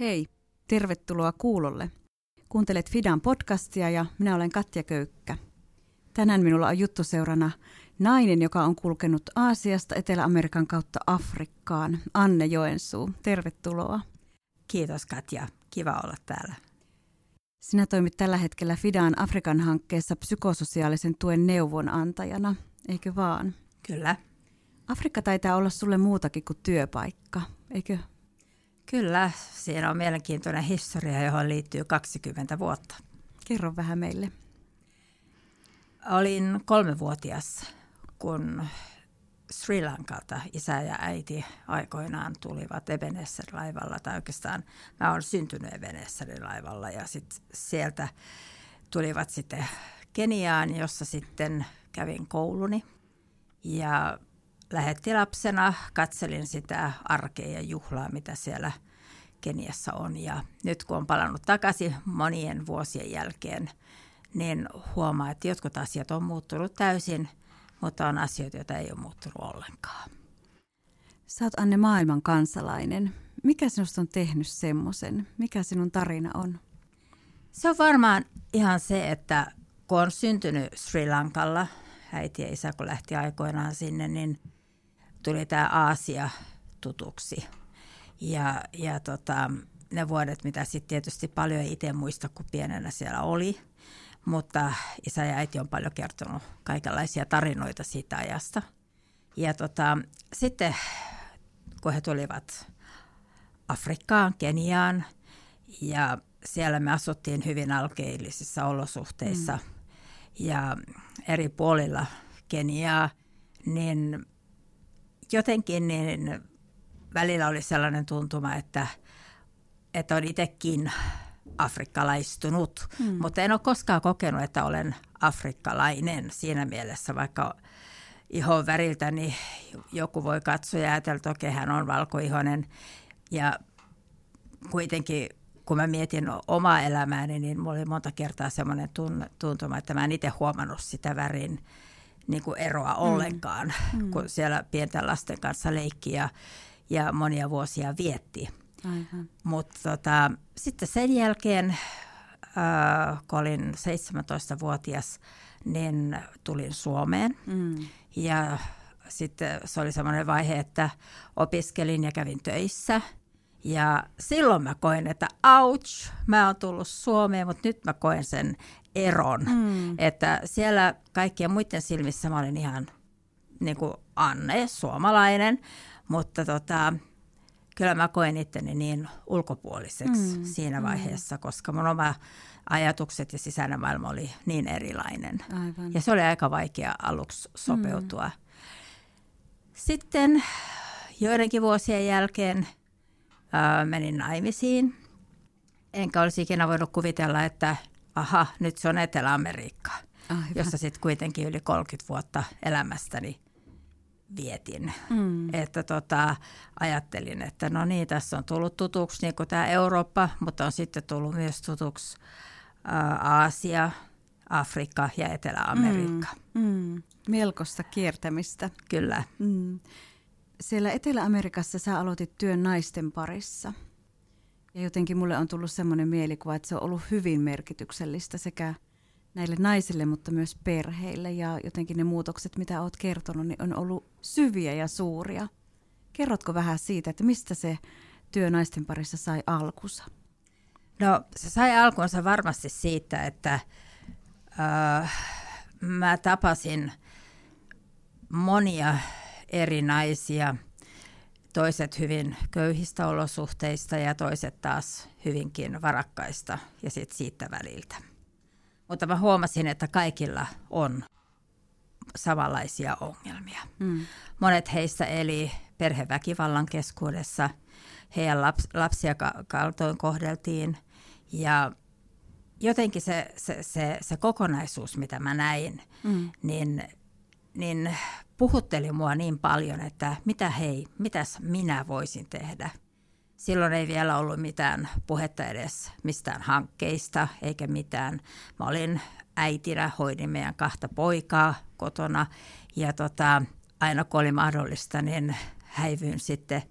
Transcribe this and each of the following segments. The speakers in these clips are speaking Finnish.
Hei, tervetuloa kuulolle. Kuuntelet Fidan podcastia ja minä olen Katja Köykkä. Tänään minulla on juttu seurana nainen, joka on kulkenut Aasiasta Etelä-Amerikan kautta Afrikkaan, Anne Joensuu. Tervetuloa. Kiitos Katja, kiva olla täällä. Sinä toimit tällä hetkellä Fidan Afrikan hankkeessa psykososiaalisen tuen neuvonantajana, eikö vaan? Kyllä. Afrikka taitaa olla sulle muutakin kuin työpaikka, eikö? Kyllä, siinä on mielenkiintoinen historia, johon liittyy 20 vuotta. Kerro vähän meille. Olin kolmevuotias, kun Sri Lankalta isä ja äiti aikoinaan tulivat Ebenezer-laivalla, tai oikeastaan mä olen syntynyt Ebenezerin laivalla, ja sit sieltä tulivat sitten Keniaan, jossa sitten kävin kouluni. Ja lähetti lapsena, katselin sitä arkea ja juhlaa, mitä siellä Keniassa on. Ja nyt kun on palannut takaisin monien vuosien jälkeen, niin huomaa, että jotkut asiat on muuttunut täysin, mutta on asioita, joita ei ole muuttunut ollenkaan. Sä oot Anne maailman kansalainen. Mikä sinusta on tehnyt semmoisen? Mikä sinun tarina on? Se on varmaan ihan se, että kun on syntynyt Sri Lankalla, äiti ja isä kun lähti aikoinaan sinne, niin tuli tämä Aasia tutuksi. Ja, ja tota, ne vuodet, mitä sitten tietysti paljon itse muista, kun pienenä siellä oli, mutta isä ja äiti on paljon kertonut kaikenlaisia tarinoita siitä ajasta. Ja tota, sitten kun he tulivat Afrikkaan, Keniaan, ja siellä me asuttiin hyvin alkeellisissa olosuhteissa mm. ja eri puolilla Keniaa, niin jotenkin niin välillä oli sellainen tuntuma, että, että on itsekin afrikkalaistunut, mm. mutta en ole koskaan kokenut, että olen afrikkalainen siinä mielessä, vaikka ihon väriltäni joku voi katsoa ja ajatella, että okei, hän on valkoihoinen. Ja kuitenkin, kun mä mietin omaa elämääni, niin mulla oli monta kertaa semmoinen tuntuma, että mä en itse huomannut sitä värin niin kuin eroa mm. ollenkaan, mm. kun siellä pienten lasten kanssa leikki ja, ja monia vuosia vietti. Mutta tota, sitten sen jälkeen, äh, kun olin 17-vuotias, niin tulin Suomeen. Mm. Ja sitten se oli semmoinen vaihe, että opiskelin ja kävin töissä. Ja silloin mä koin, että ouch, mä oon tullut Suomeen, mutta nyt mä koen sen eron. Mm. Että siellä kaikkien muiden silmissä mä olin ihan niin kuin Anne, suomalainen, mutta tota, kyllä mä koen itteni niin ulkopuoliseksi mm. siinä mm. vaiheessa, mm. koska mun oma ajatukset ja sisäinen maailma oli niin erilainen. Aivan. Ja se oli aika vaikea aluksi sopeutua. Mm. Sitten joidenkin vuosien jälkeen äh, menin naimisiin. Enkä olisi ikinä voinut kuvitella, että aha, nyt se on Etelä-Amerikka, Aivan. jossa sitten kuitenkin yli 30 vuotta elämästäni vietin. Mm. Että tota, ajattelin, että no niin, tässä on tullut tutuksi niin tämä Eurooppa, mutta on sitten tullut myös tutuksi ää, Aasia, Afrikka ja Etelä-Amerikka. Mm. Mm. Melkoista kiertämistä. Kyllä. Mm. Siellä Etelä-Amerikassa sä aloitit työn naisten parissa. Ja jotenkin mulle on tullut semmoinen mielikuva, että se on ollut hyvin merkityksellistä sekä näille naisille, mutta myös perheille. Ja jotenkin ne muutokset, mitä olet kertonut, niin on ollut syviä ja suuria. Kerrotko vähän siitä, että mistä se työ naisten parissa sai alkunsa? No se sai alkunsa varmasti siitä, että äh, mä tapasin monia eri naisia – toiset hyvin köyhistä olosuhteista ja toiset taas hyvinkin varakkaista ja sit siitä väliltä. Mutta mä huomasin, että kaikilla on samanlaisia ongelmia. Mm. Monet heistä eli perheväkivallan keskuudessa, heidän laps, lapsia kaltoin kohdeltiin ja jotenkin se, se, se, se kokonaisuus, mitä mä näin, mm. niin, niin puhutteli mua niin paljon, että mitä hei, mitäs minä voisin tehdä. Silloin ei vielä ollut mitään puhetta edes mistään hankkeista eikä mitään. Mä olin äitinä, hoidin meidän kahta poikaa kotona ja tota, aina kun oli mahdollista, niin häivyin sitten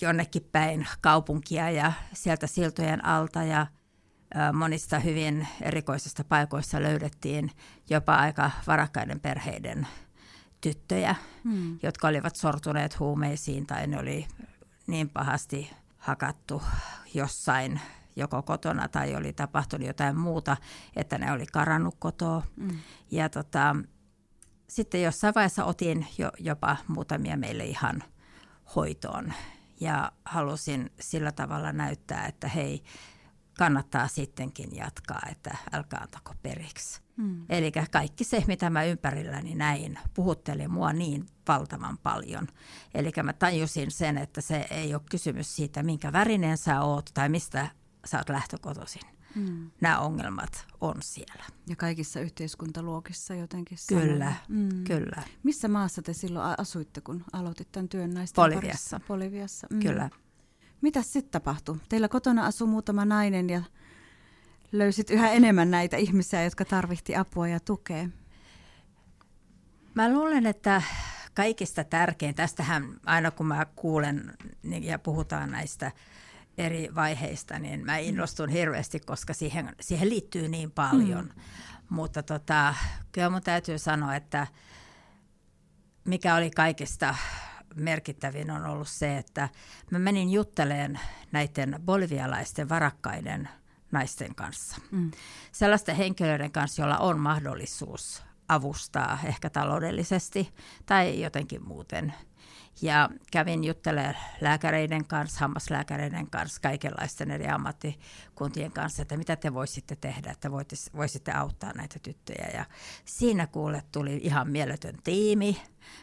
jonnekin päin kaupunkia ja sieltä siltojen alta ja monista hyvin erikoisista paikoista löydettiin jopa aika varakkaiden perheiden tyttöjä, hmm. jotka olivat sortuneet huumeisiin tai ne oli niin pahasti hakattu jossain joko kotona tai oli tapahtunut jotain muuta, että ne oli karannut kotoa. Mm. Ja tota, sitten jossain vaiheessa otin jo, jopa muutamia meille ihan hoitoon ja halusin sillä tavalla näyttää, että hei, kannattaa sittenkin jatkaa, että älkää antako periksi. Mm. Eli kaikki se, mitä mä ympärilläni näin, puhutteli mua niin valtavan paljon. Eli mä tajusin sen, että se ei ole kysymys siitä, minkä värinen sä oot tai mistä sä oot lähtökotoisin. Mm. Nämä ongelmat on siellä. Ja kaikissa yhteiskuntaluokissa jotenkin Kyllä, mm. kyllä. Missä maassa te silloin asuitte, kun aloitit tämän työn naisten Boliviassa. Parissa? Boliviassa. Mm. Kyllä. Mitä sitten tapahtui? Teillä kotona asui muutama nainen ja löysit yhä enemmän näitä ihmisiä, jotka tarvitti apua ja tukea. Mä luulen, että kaikista tärkein, tästähän aina kun mä kuulen niin, ja puhutaan näistä eri vaiheista, niin mä innostun hirveästi, koska siihen, siihen liittyy niin paljon. Mm. Mutta tota, kyllä mun täytyy sanoa, että mikä oli kaikista merkittävin on ollut se, että mä menin jutteleen näiden bolivialaisten varakkaiden naisten kanssa. Mm. Sellaisten henkilöiden kanssa, joilla on mahdollisuus avustaa ehkä taloudellisesti tai jotenkin muuten ja kävin juttelemaan lääkäreiden kanssa, hammaslääkäreiden kanssa, kaikenlaisten eri ammattikuntien kanssa, että mitä te voisitte tehdä, että voisitte auttaa näitä tyttöjä. Ja siinä kuule tuli ihan mieletön tiimi.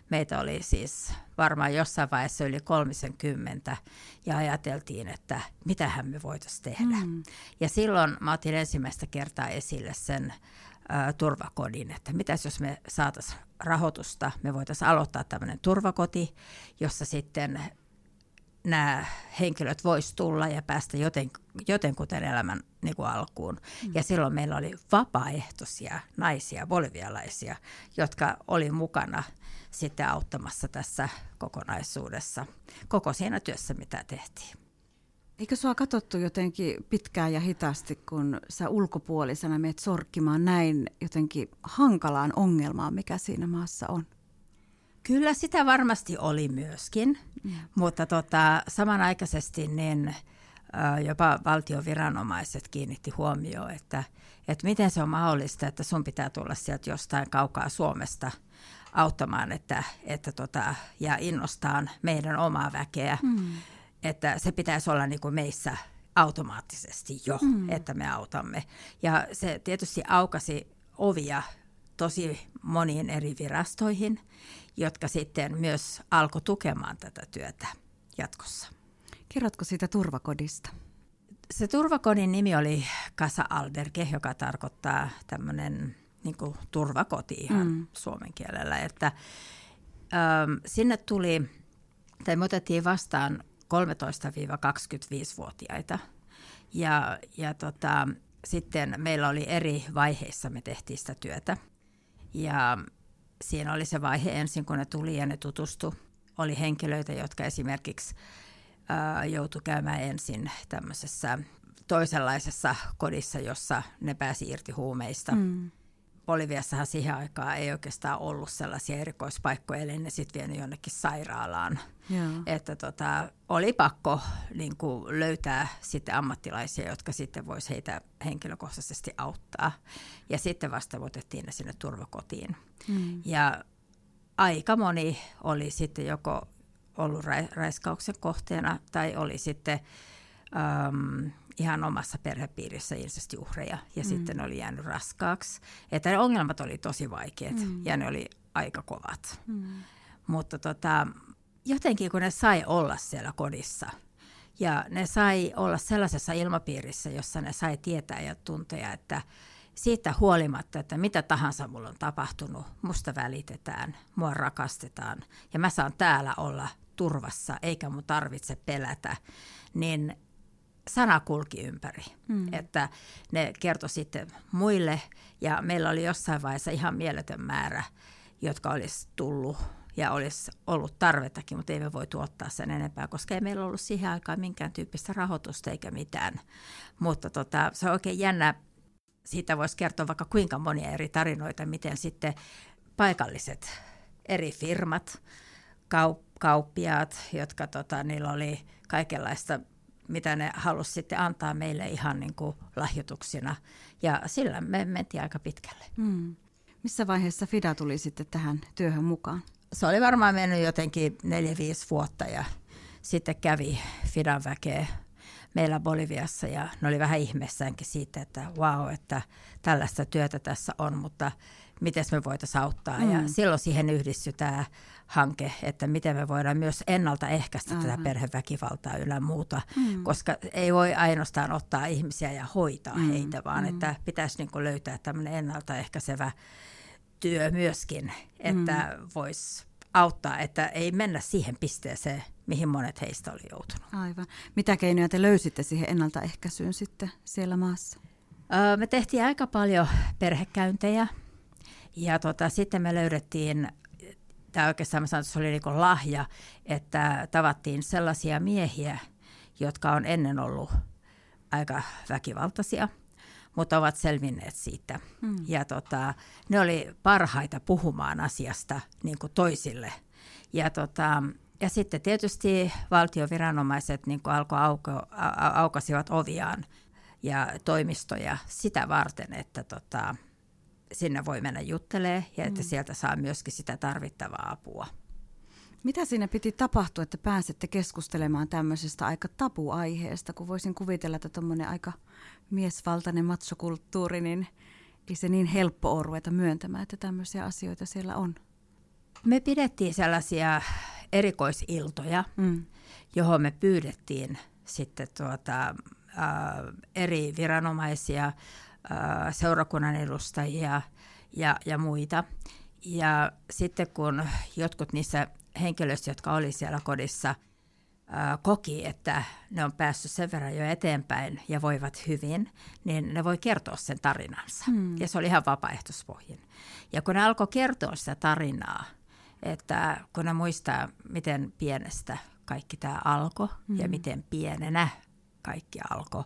Meitä oli siis varmaan jossain vaiheessa yli 30 ja ajateltiin, että mitähän me voitaisiin tehdä. Mm. Ja silloin mä otin ensimmäistä kertaa esille sen turvakodin, että mitäs jos me saataisiin rahoitusta, me voitaisiin aloittaa tämmöinen turvakoti, jossa sitten nämä henkilöt vois tulla ja päästä joten, jotenkuten elämän niin kuin alkuun. Mm. Ja silloin meillä oli vapaaehtoisia naisia, bolivialaisia, jotka oli mukana sitten auttamassa tässä kokonaisuudessa, koko siinä työssä, mitä tehtiin. Eikö sua katsottu jotenkin pitkään ja hitaasti, kun sä ulkopuolisena meet sorkkimaan näin jotenkin hankalaan ongelmaan, mikä siinä maassa on? Kyllä sitä varmasti oli myöskin, mm. mutta tota, samanaikaisesti niin jopa valtioviranomaiset kiinnitti huomioon, että, että miten se on mahdollista, että sun pitää tulla sieltä jostain kaukaa Suomesta auttamaan että, että tota, ja innostaa meidän omaa väkeä. Mm että se pitäisi olla niin kuin meissä automaattisesti jo, mm. että me autamme. Ja se tietysti aukasi ovia tosi moniin eri virastoihin, jotka sitten myös alkoi tukemaan tätä työtä jatkossa. Kerrotko siitä turvakodista? Se turvakodin nimi oli Casa Alberge, joka tarkoittaa tämmöinen niin turvakoti ihan mm. suomen kielellä. Että, ähm, sinne tuli, tai me otettiin vastaan 13-25-vuotiaita. Ja, ja tota, sitten meillä oli eri vaiheissa, me tehtiin sitä työtä. Ja siinä oli se vaihe ensin, kun ne tuli ja ne tutustu. Oli henkilöitä, jotka esimerkiksi joutui käymään ensin tämmöisessä toisenlaisessa kodissa, jossa ne pääsi irti huumeista. Mm. Boliviassahan siihen aikaan ei oikeastaan ollut sellaisia erikoispaikkoja, eli ne sitten vienyt jonnekin sairaalaan. Joo. Että tota, oli pakko niin kuin, löytää sitten ammattilaisia, jotka sitten vois heitä henkilökohtaisesti auttaa. Ja sitten vasta otettiin ne sinne turvakotiin. Mm. Ja aika moni oli sitten joko ollut ra- raiskauksen kohteena tai oli sitten um, ihan omassa perhepiirissä insestiuhreja ja mm. sitten oli jäänyt raskaaksi. Että ne ongelmat oli tosi vaikeat mm. ja ne oli aika kovat. Mm. Mutta tota, jotenkin kun ne sai olla siellä kodissa ja ne sai olla sellaisessa ilmapiirissä, jossa ne sai tietää ja tuntea, että siitä huolimatta, että mitä tahansa mulla on tapahtunut, musta välitetään, mua rakastetaan ja mä saan täällä olla turvassa, eikä mun tarvitse pelätä, niin sana kulki ympäri. Mm. Että ne kertoi sitten muille ja meillä oli jossain vaiheessa ihan mieletön määrä, jotka olisi tullut ja olisi ollut tarvetakin, mutta ei me voi tuottaa sen enempää, koska ei meillä ollut siihen aikaan minkään tyyppistä rahoitusta eikä mitään. Mutta tota, se on oikein jännä, siitä voisi kertoa vaikka kuinka monia eri tarinoita, miten sitten paikalliset eri firmat, kaup- kauppiaat, jotka tota, niillä oli kaikenlaista mitä ne halusivat sitten antaa meille ihan niin kuin lahjoituksina. Ja sillä me mentiin aika pitkälle. Hmm. Missä vaiheessa FIDA tuli sitten tähän työhön mukaan? Se oli varmaan mennyt jotenkin 4-5 vuotta ja sitten kävi FIDAn väkeä meillä Boliviassa ja ne oli vähän ihmeessäänkin siitä, että wow, että tällaista työtä tässä on, mutta miten me voitaisiin auttaa. Mm. Ja silloin siihen yhdistyi tämä hanke, että miten me voidaan myös ennaltaehkäistä Aha. tätä perheväkivaltaa yllä muuta, mm. koska ei voi ainoastaan ottaa ihmisiä ja hoitaa mm. heitä, vaan mm. että pitäisi niin löytää tämmöinen ennaltaehkäisevä työ myöskin, että mm. voisi auttaa, että ei mennä siihen pisteeseen, mihin monet heistä oli joutunut. Aivan. Mitä keinoja te löysitte siihen ennaltaehkäisyyn sitten siellä maassa? Öö, me tehtiin aika paljon perhekäyntejä ja tota, sitten me löydettiin, tämä oikeastaan mä sanon, että se oli niin lahja, että tavattiin sellaisia miehiä, jotka on ennen ollut aika väkivaltaisia, mutta ovat selvinneet siitä. Hmm. Ja tota, ne oli parhaita puhumaan asiasta niin kuin toisille. Ja, tota, ja sitten tietysti valtioviranomaiset niin alkoi auko, aukasivat oviaan ja toimistoja sitä varten, että tota, sinne voi mennä juttelee ja että mm. sieltä saa myöskin sitä tarvittavaa apua. Mitä siinä piti tapahtua, että pääsette keskustelemaan tämmöisestä aika tabuaiheesta, kun voisin kuvitella, että tuommoinen aika miesvaltainen matsokulttuuri, niin ei se niin helppo ole ruveta myöntämään, että tämmöisiä asioita siellä on. Me pidettiin sellaisia erikoisiltoja, mm. johon me pyydettiin sitten tuota, äh, eri viranomaisia, seurakunnan edustajia ja, ja muita. Ja sitten kun jotkut niissä henkilöistä, jotka oli siellä kodissa, koki, että ne on päässyt sen verran jo eteenpäin ja voivat hyvin, niin ne voi kertoa sen tarinansa. Hmm. Ja se oli ihan vapaaehtoispohjin. Ja kun ne alkoi kertoa sitä tarinaa, että kun ne muistaa, miten pienestä kaikki tämä alkoi hmm. ja miten pienenä kaikki alkoi,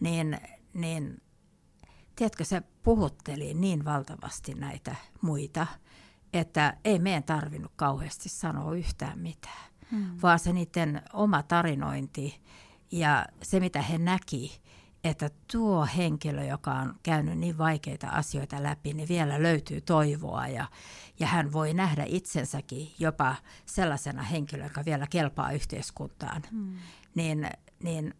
niin, niin tiedätkö, se puhutteli niin valtavasti näitä muita, että ei meidän tarvinnut kauheasti sanoa yhtään mitään, hmm. vaan se niiden oma tarinointi ja se, mitä he näki, että tuo henkilö, joka on käynyt niin vaikeita asioita läpi, niin vielä löytyy toivoa ja, ja hän voi nähdä itsensäkin jopa sellaisena henkilönä, joka vielä kelpaa yhteiskuntaan. Hmm. Niin, niin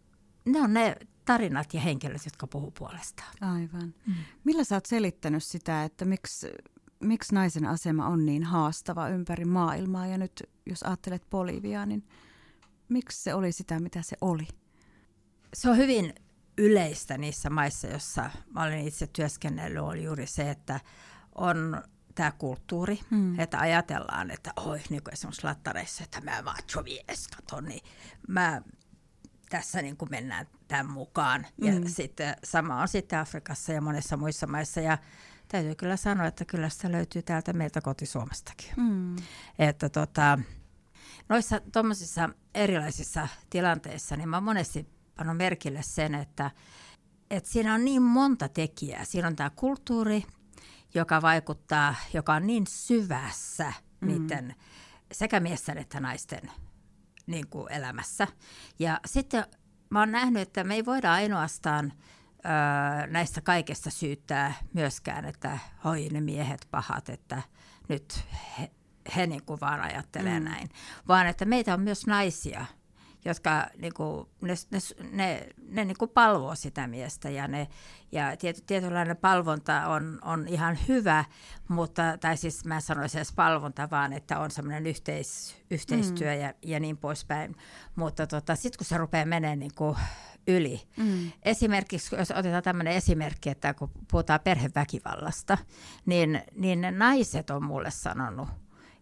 ne on ne tarinat ja henkilöt, jotka puhuu puolestaan. Aivan. Mm. Millä sä oot selittänyt sitä, että miksi, miksi naisen asema on niin haastava ympäri maailmaa ja nyt jos ajattelet Boliviaa, niin miksi se oli sitä, mitä se oli? Se on hyvin yleistä niissä maissa, joissa mä olen itse työskennellyt, oli juuri se, että on tämä kulttuuri, mm. että ajatellaan, että oi, niin kuin esimerkiksi lattareissa, että mä macho mies, kato, niin mä tässä niin kuin mennään tämän mukaan. Ja mm. sitten sama on sitten Afrikassa ja monissa muissa maissa. Ja täytyy kyllä sanoa, että kyllä sitä löytyy täältä meiltä kotisuomestakin. Mm. Että tota, noissa tuommoisissa erilaisissa tilanteissa, niin mä monesti panon merkille sen, että, että siinä on niin monta tekijää. Siinä on tämä kulttuuri, joka vaikuttaa, joka on niin syvässä mm. niiden sekä miesten että naisten niin kuin elämässä. Ja sitten mä oon nähnyt, että me ei voida ainoastaan ö, näistä kaikesta syyttää myöskään, että hoi ne miehet pahat, että nyt he, he niin kuin vaan ajattelee mm. näin, vaan että meitä on myös naisia, jotka niin kuin, ne, ne, ne, ne niin kuin palvoo sitä miestä ja, ne, ja tiety, tietynlainen palvonta on, on ihan hyvä, mutta, tai siis mä sanoisin edes palvonta, vaan että on semmoinen yhteis, yhteistyö mm. ja, ja niin poispäin. Mutta tota, sitten kun se rupeaa menemään niin kuin yli. Mm. Esimerkiksi, jos otetaan tämmöinen esimerkki, että kun puhutaan perheväkivallasta, niin, niin ne naiset on mulle sanonut,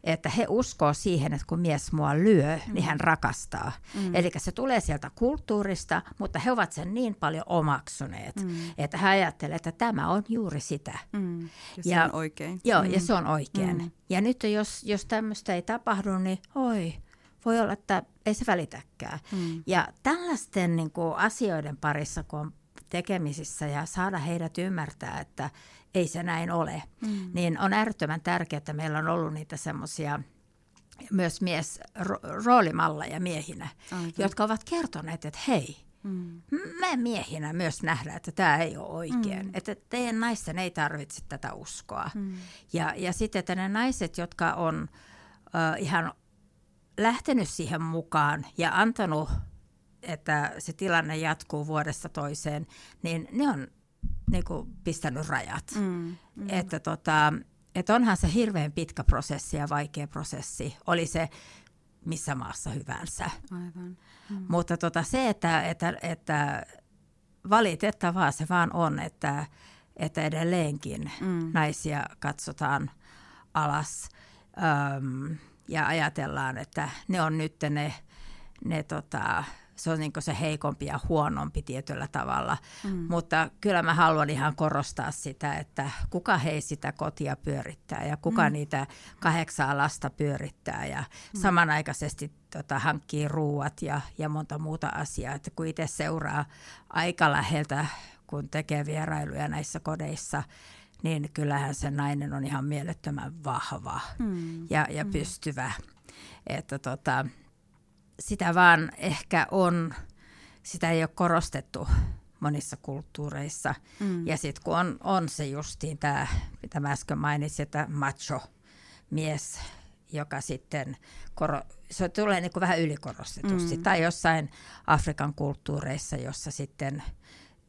että he uskoo siihen, että kun mies mua lyö, mm. niin hän rakastaa. Mm. Eli se tulee sieltä kulttuurista, mutta he ovat sen niin paljon omaksuneet, mm. että he ajattelevat, että tämä on juuri sitä. Mm. Ja se ja, on oikein. Joo, mm. ja se on oikein. Mm. Ja nyt jos, jos tämmöistä ei tapahdu, niin oi, voi olla, että ei se välitäkään. Mm. Ja tällaisten niin kuin, asioiden parissa, kun on tekemisissä ja saada heidät ymmärtää, että ei se näin ole, mm. niin on äärettömän tärkeää, että meillä on ollut niitä semmoisia myös mies ro- roolimalleja miehinä, Aivan. jotka ovat kertoneet, että hei, mm. me miehinä myös nähdään, että tämä ei ole oikein. Mm. Että teidän naisten ei tarvitse tätä uskoa. Mm. Ja, ja sitten, että ne naiset, jotka on uh, ihan lähtenyt siihen mukaan ja antanut, että se tilanne jatkuu vuodesta toiseen, niin ne on niin kuin pistänyt rajat. Mm, mm. Että, tota, että onhan se hirveän pitkä prosessi ja vaikea prosessi, oli se missä maassa hyvänsä. Aivan. Mm. Mutta tota, se, että, että, että valitettavaa se vaan on, että, että edelleenkin mm. naisia katsotaan alas äm, ja ajatellaan, että ne on nyt ne, ne tota, se on niin se heikompi ja huonompi tietyllä tavalla. Mm. Mutta kyllä mä haluan ihan korostaa sitä, että kuka hei sitä kotia pyörittää ja kuka mm. niitä kahdeksaa lasta pyörittää ja mm. samanaikaisesti tota, hankkii ruuat ja, ja monta muuta asiaa. Että kun itse seuraa aika läheltä, kun tekee vierailuja näissä kodeissa, niin kyllähän se nainen on ihan mielettömän vahva mm. ja, ja mm. pystyvä. Että tota, sitä vaan ehkä on, sitä ei ole korostettu monissa kulttuureissa. Mm. Ja sitten kun on, on se justiin tämä, mitä mä äsken mainitsin, että macho mies, joka sitten, koro, se tulee niin kuin vähän ylikorostetusti. Mm. Tai jossain Afrikan kulttuureissa, jossa sitten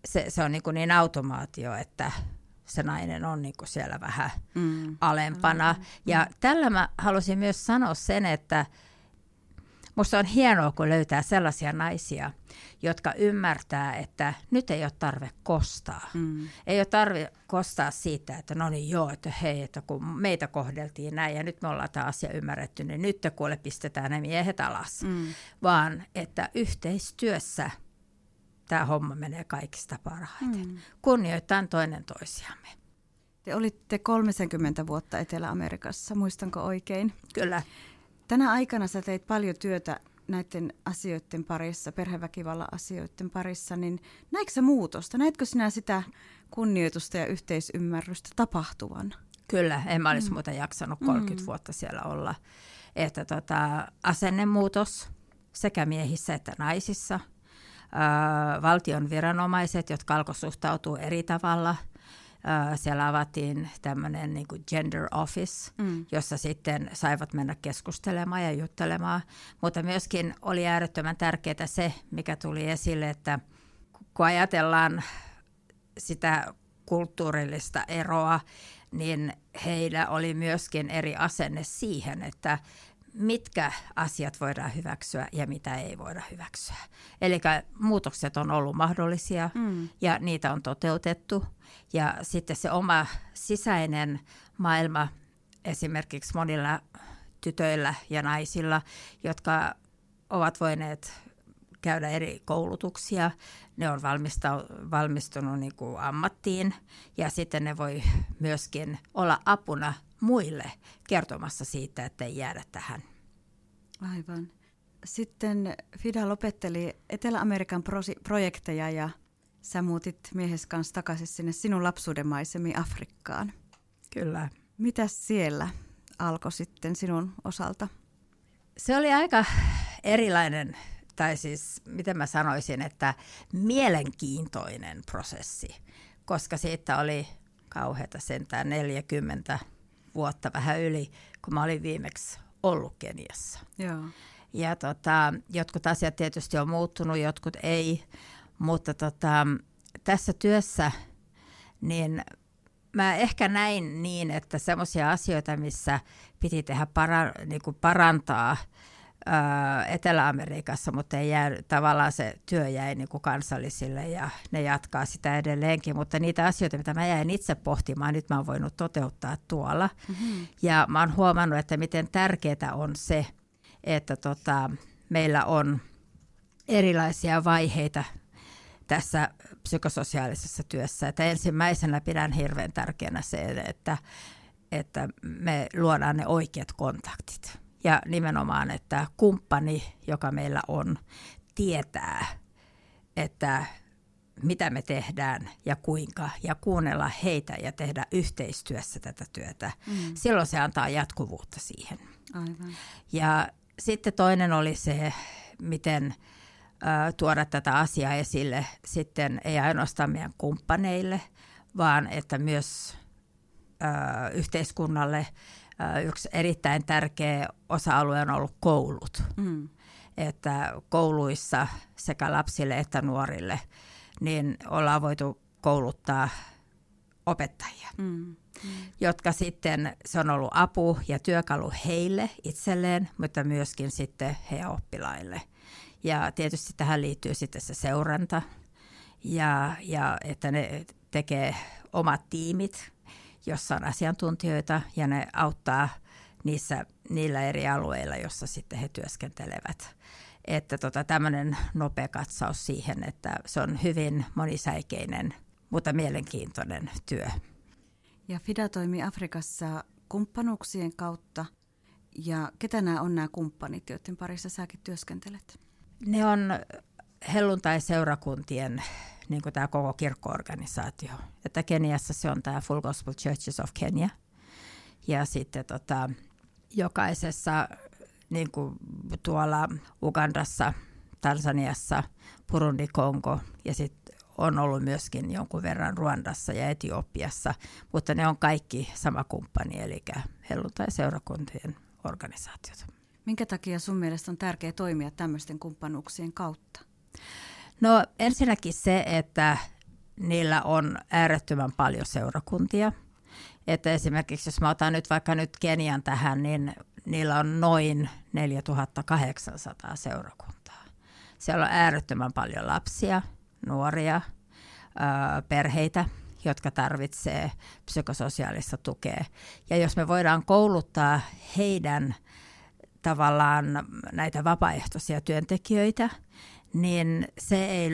se, se on niin, kuin niin automaatio, että se nainen on niin kuin siellä vähän mm. alempana. Mm. Ja tällä mä halusin myös sanoa sen, että Musta on hienoa, kun löytää sellaisia naisia, jotka ymmärtää, että nyt ei ole tarve kostaa. Mm. Ei ole tarve kostaa siitä, että no niin joo, että hei, että kun meitä kohdeltiin näin ja nyt me ollaan tämä asia ymmärretty, niin nyt te kuule pistetään ne miehet alas. Mm. Vaan että yhteistyössä tämä homma menee kaikista parhaiten. Mm. Kunnioittain toinen toisiamme. Te olitte 30 vuotta Etelä-Amerikassa, muistanko oikein? Kyllä. Tänä aikana sä teit paljon työtä näiden asioiden parissa, perheväkivallan asioiden parissa, niin näetkö sä muutosta? Näetkö sinä sitä kunnioitusta ja yhteisymmärrystä tapahtuvan? Kyllä, en mä olisi mm. muuten jaksanut 30 mm. vuotta siellä olla. Että tota, asennemuutos sekä miehissä että naisissa. Ää, valtion viranomaiset, jotka alkoivat suhtautua eri tavalla – siellä avattiin tämmöinen niin kuin gender office, mm. jossa sitten saivat mennä keskustelemaan ja juttelemaan. Mutta myöskin oli äärettömän tärkeää se, mikä tuli esille, että kun ajatellaan sitä kulttuurillista eroa, niin heillä oli myöskin eri asenne siihen, että mitkä asiat voidaan hyväksyä ja mitä ei voida hyväksyä. Eli muutokset on ollut mahdollisia mm. ja niitä on toteutettu. Ja sitten se oma sisäinen maailma esimerkiksi monilla tytöillä ja naisilla, jotka ovat voineet käydä eri koulutuksia. Ne on valmistunut niin kuin ammattiin ja sitten ne voi myöskin olla apuna muille kertomassa siitä, että ei jäädä tähän. Aivan. Sitten Fida lopetteli Etelä-Amerikan projekteja ja sä muutit miehes kanssa takaisin sinne sinun lapsuuden maisemiin Afrikkaan. Kyllä. Mitäs siellä alkoi sitten sinun osalta? Se oli aika erilainen, tai siis miten mä sanoisin, että mielenkiintoinen prosessi, koska siitä oli kauheata sentään 40 vuotta vähän yli, kun mä olin viimeksi ollut Keniassa. Joo. Ja tota, jotkut asiat tietysti on muuttunut, jotkut ei, mutta tota, tässä työssä niin mä ehkä näin niin, että semmoisia asioita, missä piti tehdä para, niin kuin parantaa Etelä-Amerikassa, mutta ei jää, tavallaan se työ jäi niin kuin kansallisille ja ne jatkaa sitä edelleenkin. Mutta niitä asioita, mitä mä jäin itse pohtimaan, nyt mä oon voinut toteuttaa tuolla. Mm-hmm. Ja mä oon huomannut, että miten tärkeää on se, että tota, meillä on erilaisia vaiheita tässä psykososiaalisessa työssä. Että ensimmäisenä pidän hirveän tärkeänä se, että, että me luodaan ne oikeat kontaktit. Ja nimenomaan, että kumppani, joka meillä on, tietää, että mitä me tehdään ja kuinka, ja kuunnella heitä ja tehdä yhteistyössä tätä työtä. Mm. Silloin se antaa jatkuvuutta siihen. Aivan. Ja sitten toinen oli se, miten tuoda tätä asiaa esille sitten ei ainoastaan meidän kumppaneille, vaan että myös ö, yhteiskunnalle yksi erittäin tärkeä osa-alue on ollut koulut. Mm. Että kouluissa sekä lapsille että nuorille niin ollaan voitu kouluttaa opettajia, mm. Mm. jotka sitten, se on ollut apu ja työkalu heille itselleen, mutta myöskin sitten heidän oppilaille – ja tietysti tähän liittyy sitten se seuranta ja, ja että ne tekee omat tiimit, jossa on asiantuntijoita ja ne auttaa niissä, niillä eri alueilla, jossa sitten he työskentelevät. Että tota, tämmöinen nopea katsaus siihen, että se on hyvin monisäikeinen, mutta mielenkiintoinen työ. Ja FIDA toimii Afrikassa kumppanuuksien kautta. Ja ketä nämä on nämä kumppanit, joiden parissa säkin työskentelet? Ne on helluntai-seurakuntien niin kuin tämä koko kirkkoorganisaatio. Että Keniassa se on tämä Full Gospel Churches of Kenya. Ja sitten tota, jokaisessa niin kuin tuolla Ugandassa, Tansaniassa, Burundi, Kongo ja sitten on ollut myöskin jonkun verran Ruandassa ja Etiopiassa, mutta ne on kaikki sama kumppani, eli helluntai-seurakuntien organisaatiot. Minkä takia sun mielestä on tärkeää toimia tämmöisten kumppanuuksien kautta? No ensinnäkin se, että niillä on äärettömän paljon seurakuntia. Että esimerkiksi jos mä otan nyt vaikka nyt Kenian tähän, niin niillä on noin 4800 seurakuntaa. Siellä on äärettömän paljon lapsia, nuoria, perheitä, jotka tarvitsee psykososiaalista tukea. Ja jos me voidaan kouluttaa heidän tavallaan näitä vapaaehtoisia työntekijöitä, niin se ei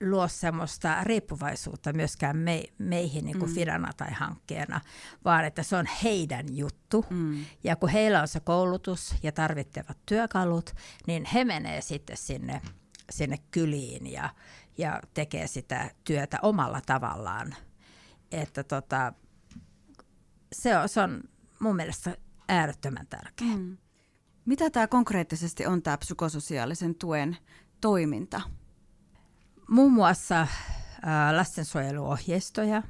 luo semmoista riippuvaisuutta myöskään me, meihin niin kuin mm. firana tai hankkeena, vaan että se on heidän juttu. Mm. Ja kun heillä on se koulutus ja tarvittavat työkalut, niin he menee sitten sinne, sinne kyliin ja, ja tekee sitä työtä omalla tavallaan. Että tota, se, on, se on mun mielestä äärettömän tärkeää. Mm. Mitä tämä konkreettisesti on tämä psykososiaalisen tuen toiminta? Muun muassa äh, lastensuojeluohjeistoja,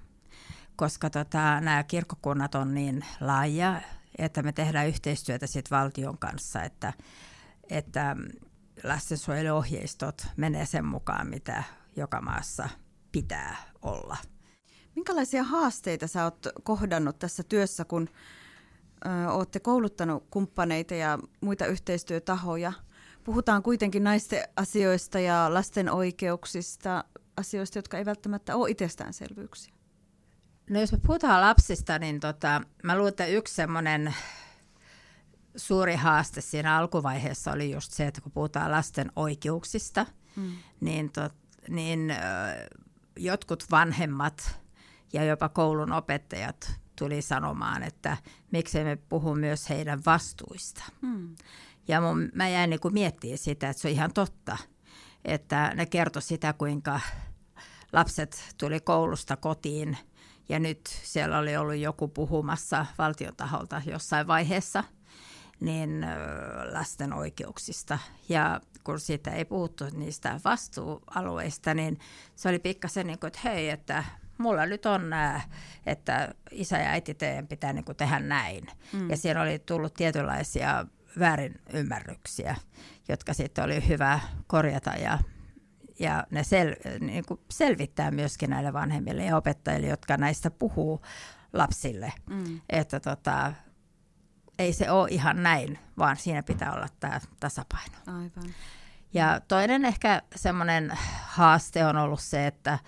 koska tota, nämä kirkkokunnat on niin laaja, että me tehdään yhteistyötä sit valtion kanssa, että, että lastensuojeluohjeistot menee sen mukaan, mitä joka maassa pitää olla. Minkälaisia haasteita sä oot kohdannut tässä työssä, kun olette kouluttanut kumppaneita ja muita yhteistyötahoja. Puhutaan kuitenkin naisten asioista ja lasten oikeuksista, asioista, jotka ei välttämättä ole itsestäänselvyyksiä. No jos me puhutaan lapsista, niin tota, mä luulen, että yksi semmoinen suuri haaste siinä alkuvaiheessa oli just se, että kun puhutaan lasten oikeuksista, mm. niin, tot, niin ö, jotkut vanhemmat ja jopa koulun opettajat tuli sanomaan, että miksei me puhu myös heidän vastuista. Hmm. Ja mun, mä jäin niin miettimään sitä, että se on ihan totta, että ne kertoi sitä, kuinka lapset tuli koulusta kotiin ja nyt siellä oli ollut joku puhumassa valtion taholta jossain vaiheessa niin lasten oikeuksista. Ja kun siitä ei puhuttu niistä vastuualueista, niin se oli pikkasen niin kuin, että hei, että mulla nyt on nämä, että isä ja äiti teidän pitää niin kuin tehdä näin. Mm. Ja siinä oli tullut tietynlaisia väärinymmärryksiä, jotka sitten oli hyvä korjata ja, ja ne sel, niin kuin selvittää myöskin näille vanhemmille ja opettajille, jotka näistä puhuu lapsille. Mm. Että tota, ei se ole ihan näin, vaan siinä pitää olla tämä tasapaino. Aivan. Ja toinen ehkä semmoinen haaste on ollut se, että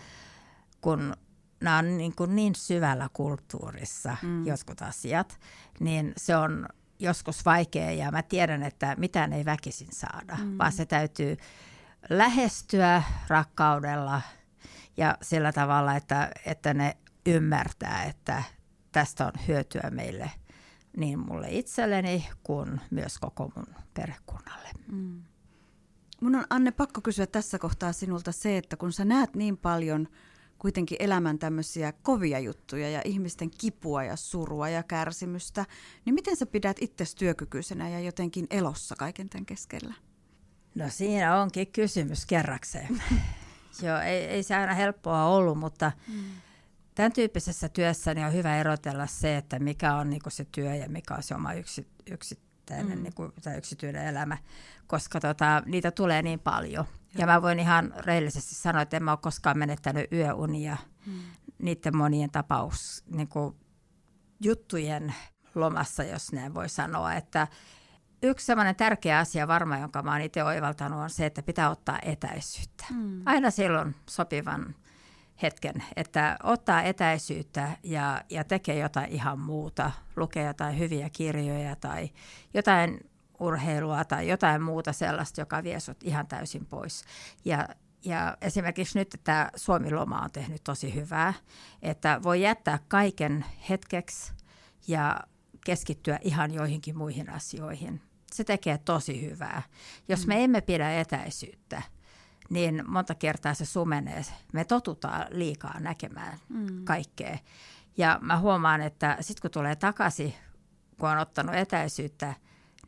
kun nämä on niin, kuin niin syvällä kulttuurissa mm. jotkut asiat, niin se on joskus vaikea ja mä tiedän, että mitään ei väkisin saada, mm. vaan se täytyy lähestyä rakkaudella ja sillä tavalla, että, että ne ymmärtää, että tästä on hyötyä meille niin mulle itselleni kuin myös koko mun perhekunnalle. Mm. Mun on Anne pakko kysyä tässä kohtaa sinulta se, että kun sä näet niin paljon kuitenkin elämän tämmöisiä kovia juttuja ja ihmisten kipua ja surua ja kärsimystä, niin miten sä pidät itse työkykyisenä ja jotenkin elossa kaiken tämän keskellä? No siinä onkin kysymys kerrakseen. Joo, ei, ei se aina helppoa ollut, mutta mm. tämän tyyppisessä työssä niin on hyvä erotella se, että mikä on niin se työ ja mikä on se oma yksi, yksittäinen mm. niin kuin, tai yksityinen elämä, koska tota, niitä tulee niin paljon. Ja mä voin ihan reillisesti sanoa, että en mä ole koskaan menettänyt yöunia mm. niiden monien tapaus niin kuin juttujen lomassa, jos näin voi sanoa. Että yksi sellainen tärkeä asia varmaan, jonka mä oon itse oivaltanut, on se, että pitää ottaa etäisyyttä. Mm. Aina silloin sopivan hetken, että ottaa etäisyyttä ja, ja tekee jotain ihan muuta, lukee jotain hyviä kirjoja tai jotain urheilua tai jotain muuta sellaista, joka vie sut ihan täysin pois. Ja, ja esimerkiksi nyt tämä Suomi-loma on tehnyt tosi hyvää, että voi jättää kaiken hetkeksi ja keskittyä ihan joihinkin muihin asioihin. Se tekee tosi hyvää. Jos me mm. emme pidä etäisyyttä, niin monta kertaa se sumenee. Me totutaan liikaa näkemään mm. kaikkea. Ja mä huomaan, että sitten kun tulee takaisin, kun on ottanut etäisyyttä,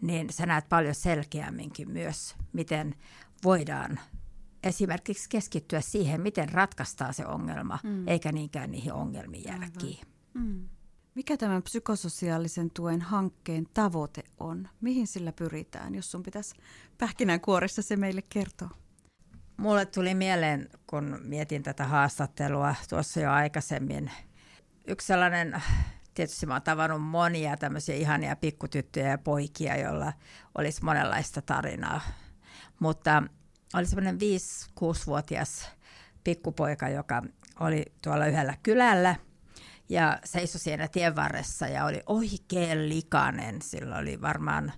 niin sä näet paljon selkeämminkin myös, miten voidaan esimerkiksi keskittyä siihen, miten ratkaistaan se ongelma, mm. eikä niinkään niihin ongelmiin jäädä kiinni. Mm. Mikä tämän psykososiaalisen tuen hankkeen tavoite on? Mihin sillä pyritään, jos sun pitäisi pähkinänkuoressa se meille kertoa? Mulle tuli mieleen, kun mietin tätä haastattelua tuossa jo aikaisemmin, yksi sellainen tietysti mä oon tavannut monia tämmöisiä ihania pikkutyttöjä ja poikia, joilla olisi monenlaista tarinaa. Mutta oli semmoinen 5-6-vuotias pikkupoika, joka oli tuolla yhdellä kylällä ja seisoi siinä tien varressa ja oli oikein likainen. Sillä oli varmaan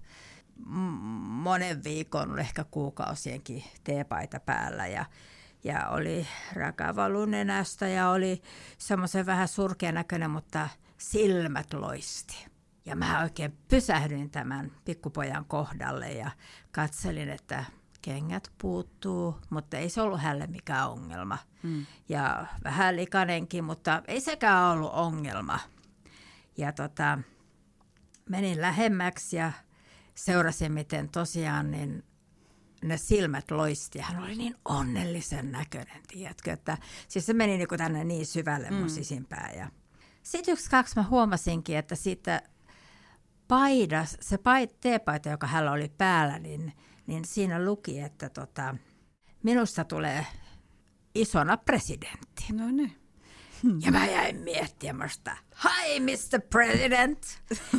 monen viikon, ehkä kuukausienkin teepaita päällä ja ja oli rakavalunenästä ja oli semmoisen vähän surkean näköinen, mutta silmät loisti. Ja mä oikein pysähdyin tämän pikkupojan kohdalle ja katselin, että kengät puuttuu, mutta ei se ollut hänelle mikään ongelma. Mm. Ja vähän likanenkin, mutta ei sekään ollut ongelma. Ja tota, menin lähemmäksi ja seurasin, miten tosiaan niin ne silmät loisti ja hän oli niin onnellisen näköinen, tiedätkö, että siis se meni niin kuin tänne niin syvälle mun mm. sisimpään ja sitten yksi kaksi mä huomasinkin, että siitä paidas, se pait, teepaita, joka hänellä oli päällä, niin, niin siinä luki, että tota, minusta tulee isona presidentti. No niin. Ja mä jäin miettimään sitä, hi Mr. President!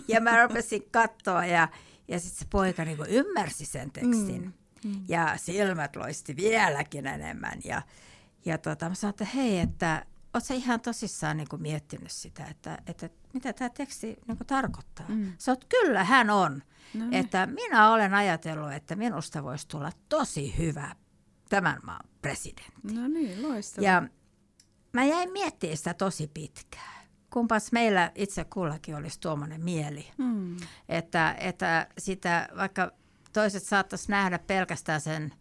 Ja mä rupesin katsoa ja, ja sitten se poika niin ymmärsi sen tekstin. Mm. Mm. Ja silmät loisti vieläkin enemmän. Ja, ja tota, mä sanoin, että hei, että Oletko ihan tosissaan niin kuin miettinyt sitä, että, että mitä tämä teksti niin kuin tarkoittaa? Mm. Sä oot, kyllä hän on. No niin. Että minä olen ajatellut, että minusta voisi tulla tosi hyvä tämän maan presidentti. No niin, loistavaa. Ja mä jäin miettimään sitä tosi pitkään. Kumpas meillä itse kullakin olisi tuommoinen mieli. Mm. Että, että sitä, vaikka toiset saattaisi nähdä pelkästään sen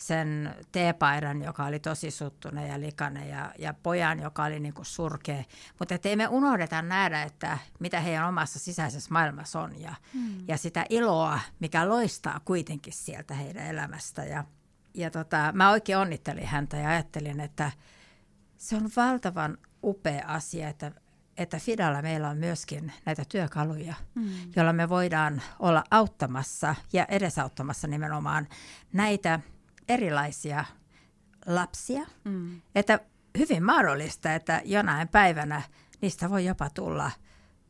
sen teepaidan, joka oli tosi suttunen ja likainen ja, ja pojan, joka oli niin kuin surkea. Mutta ei me unohdeta nähdä, että mitä heidän omassa sisäisessä maailmassa on ja, hmm. ja sitä iloa, mikä loistaa kuitenkin sieltä heidän elämästä. Ja, ja tota, mä oikein onnittelin häntä ja ajattelin, että se on valtavan upea asia, että että Fidalla meillä on myöskin näitä työkaluja, mm. joilla me voidaan olla auttamassa ja edesauttamassa nimenomaan näitä erilaisia lapsia. Mm. Että hyvin mahdollista, että jonain päivänä niistä voi jopa tulla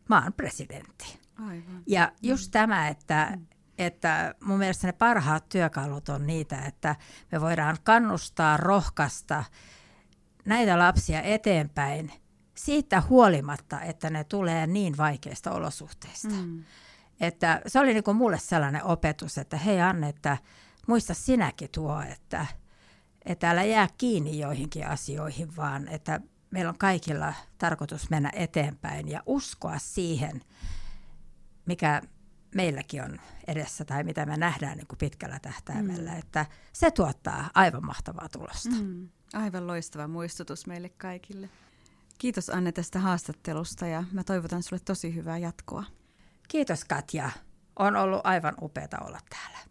maan presidentti. Aivan. Ja just mm. tämä, että, että mun mielestä ne parhaat työkalut on niitä, että me voidaan kannustaa, rohkaista näitä lapsia eteenpäin siitä huolimatta, että ne tulee niin vaikeista olosuhteista. Mm. Että se oli niin kuin mulle sellainen opetus, että hei Anne, että muista sinäkin tuo, että, että älä jää kiinni joihinkin asioihin, vaan että meillä on kaikilla tarkoitus mennä eteenpäin ja uskoa siihen, mikä meilläkin on edessä tai mitä me nähdään niin kuin pitkällä tähtäimellä, mm. että se tuottaa aivan mahtavaa tulosta. Mm. Aivan loistava muistutus meille kaikille. Kiitos Anne tästä haastattelusta ja mä toivotan sulle tosi hyvää jatkoa. Kiitos Katja. On ollut aivan upeata olla täällä.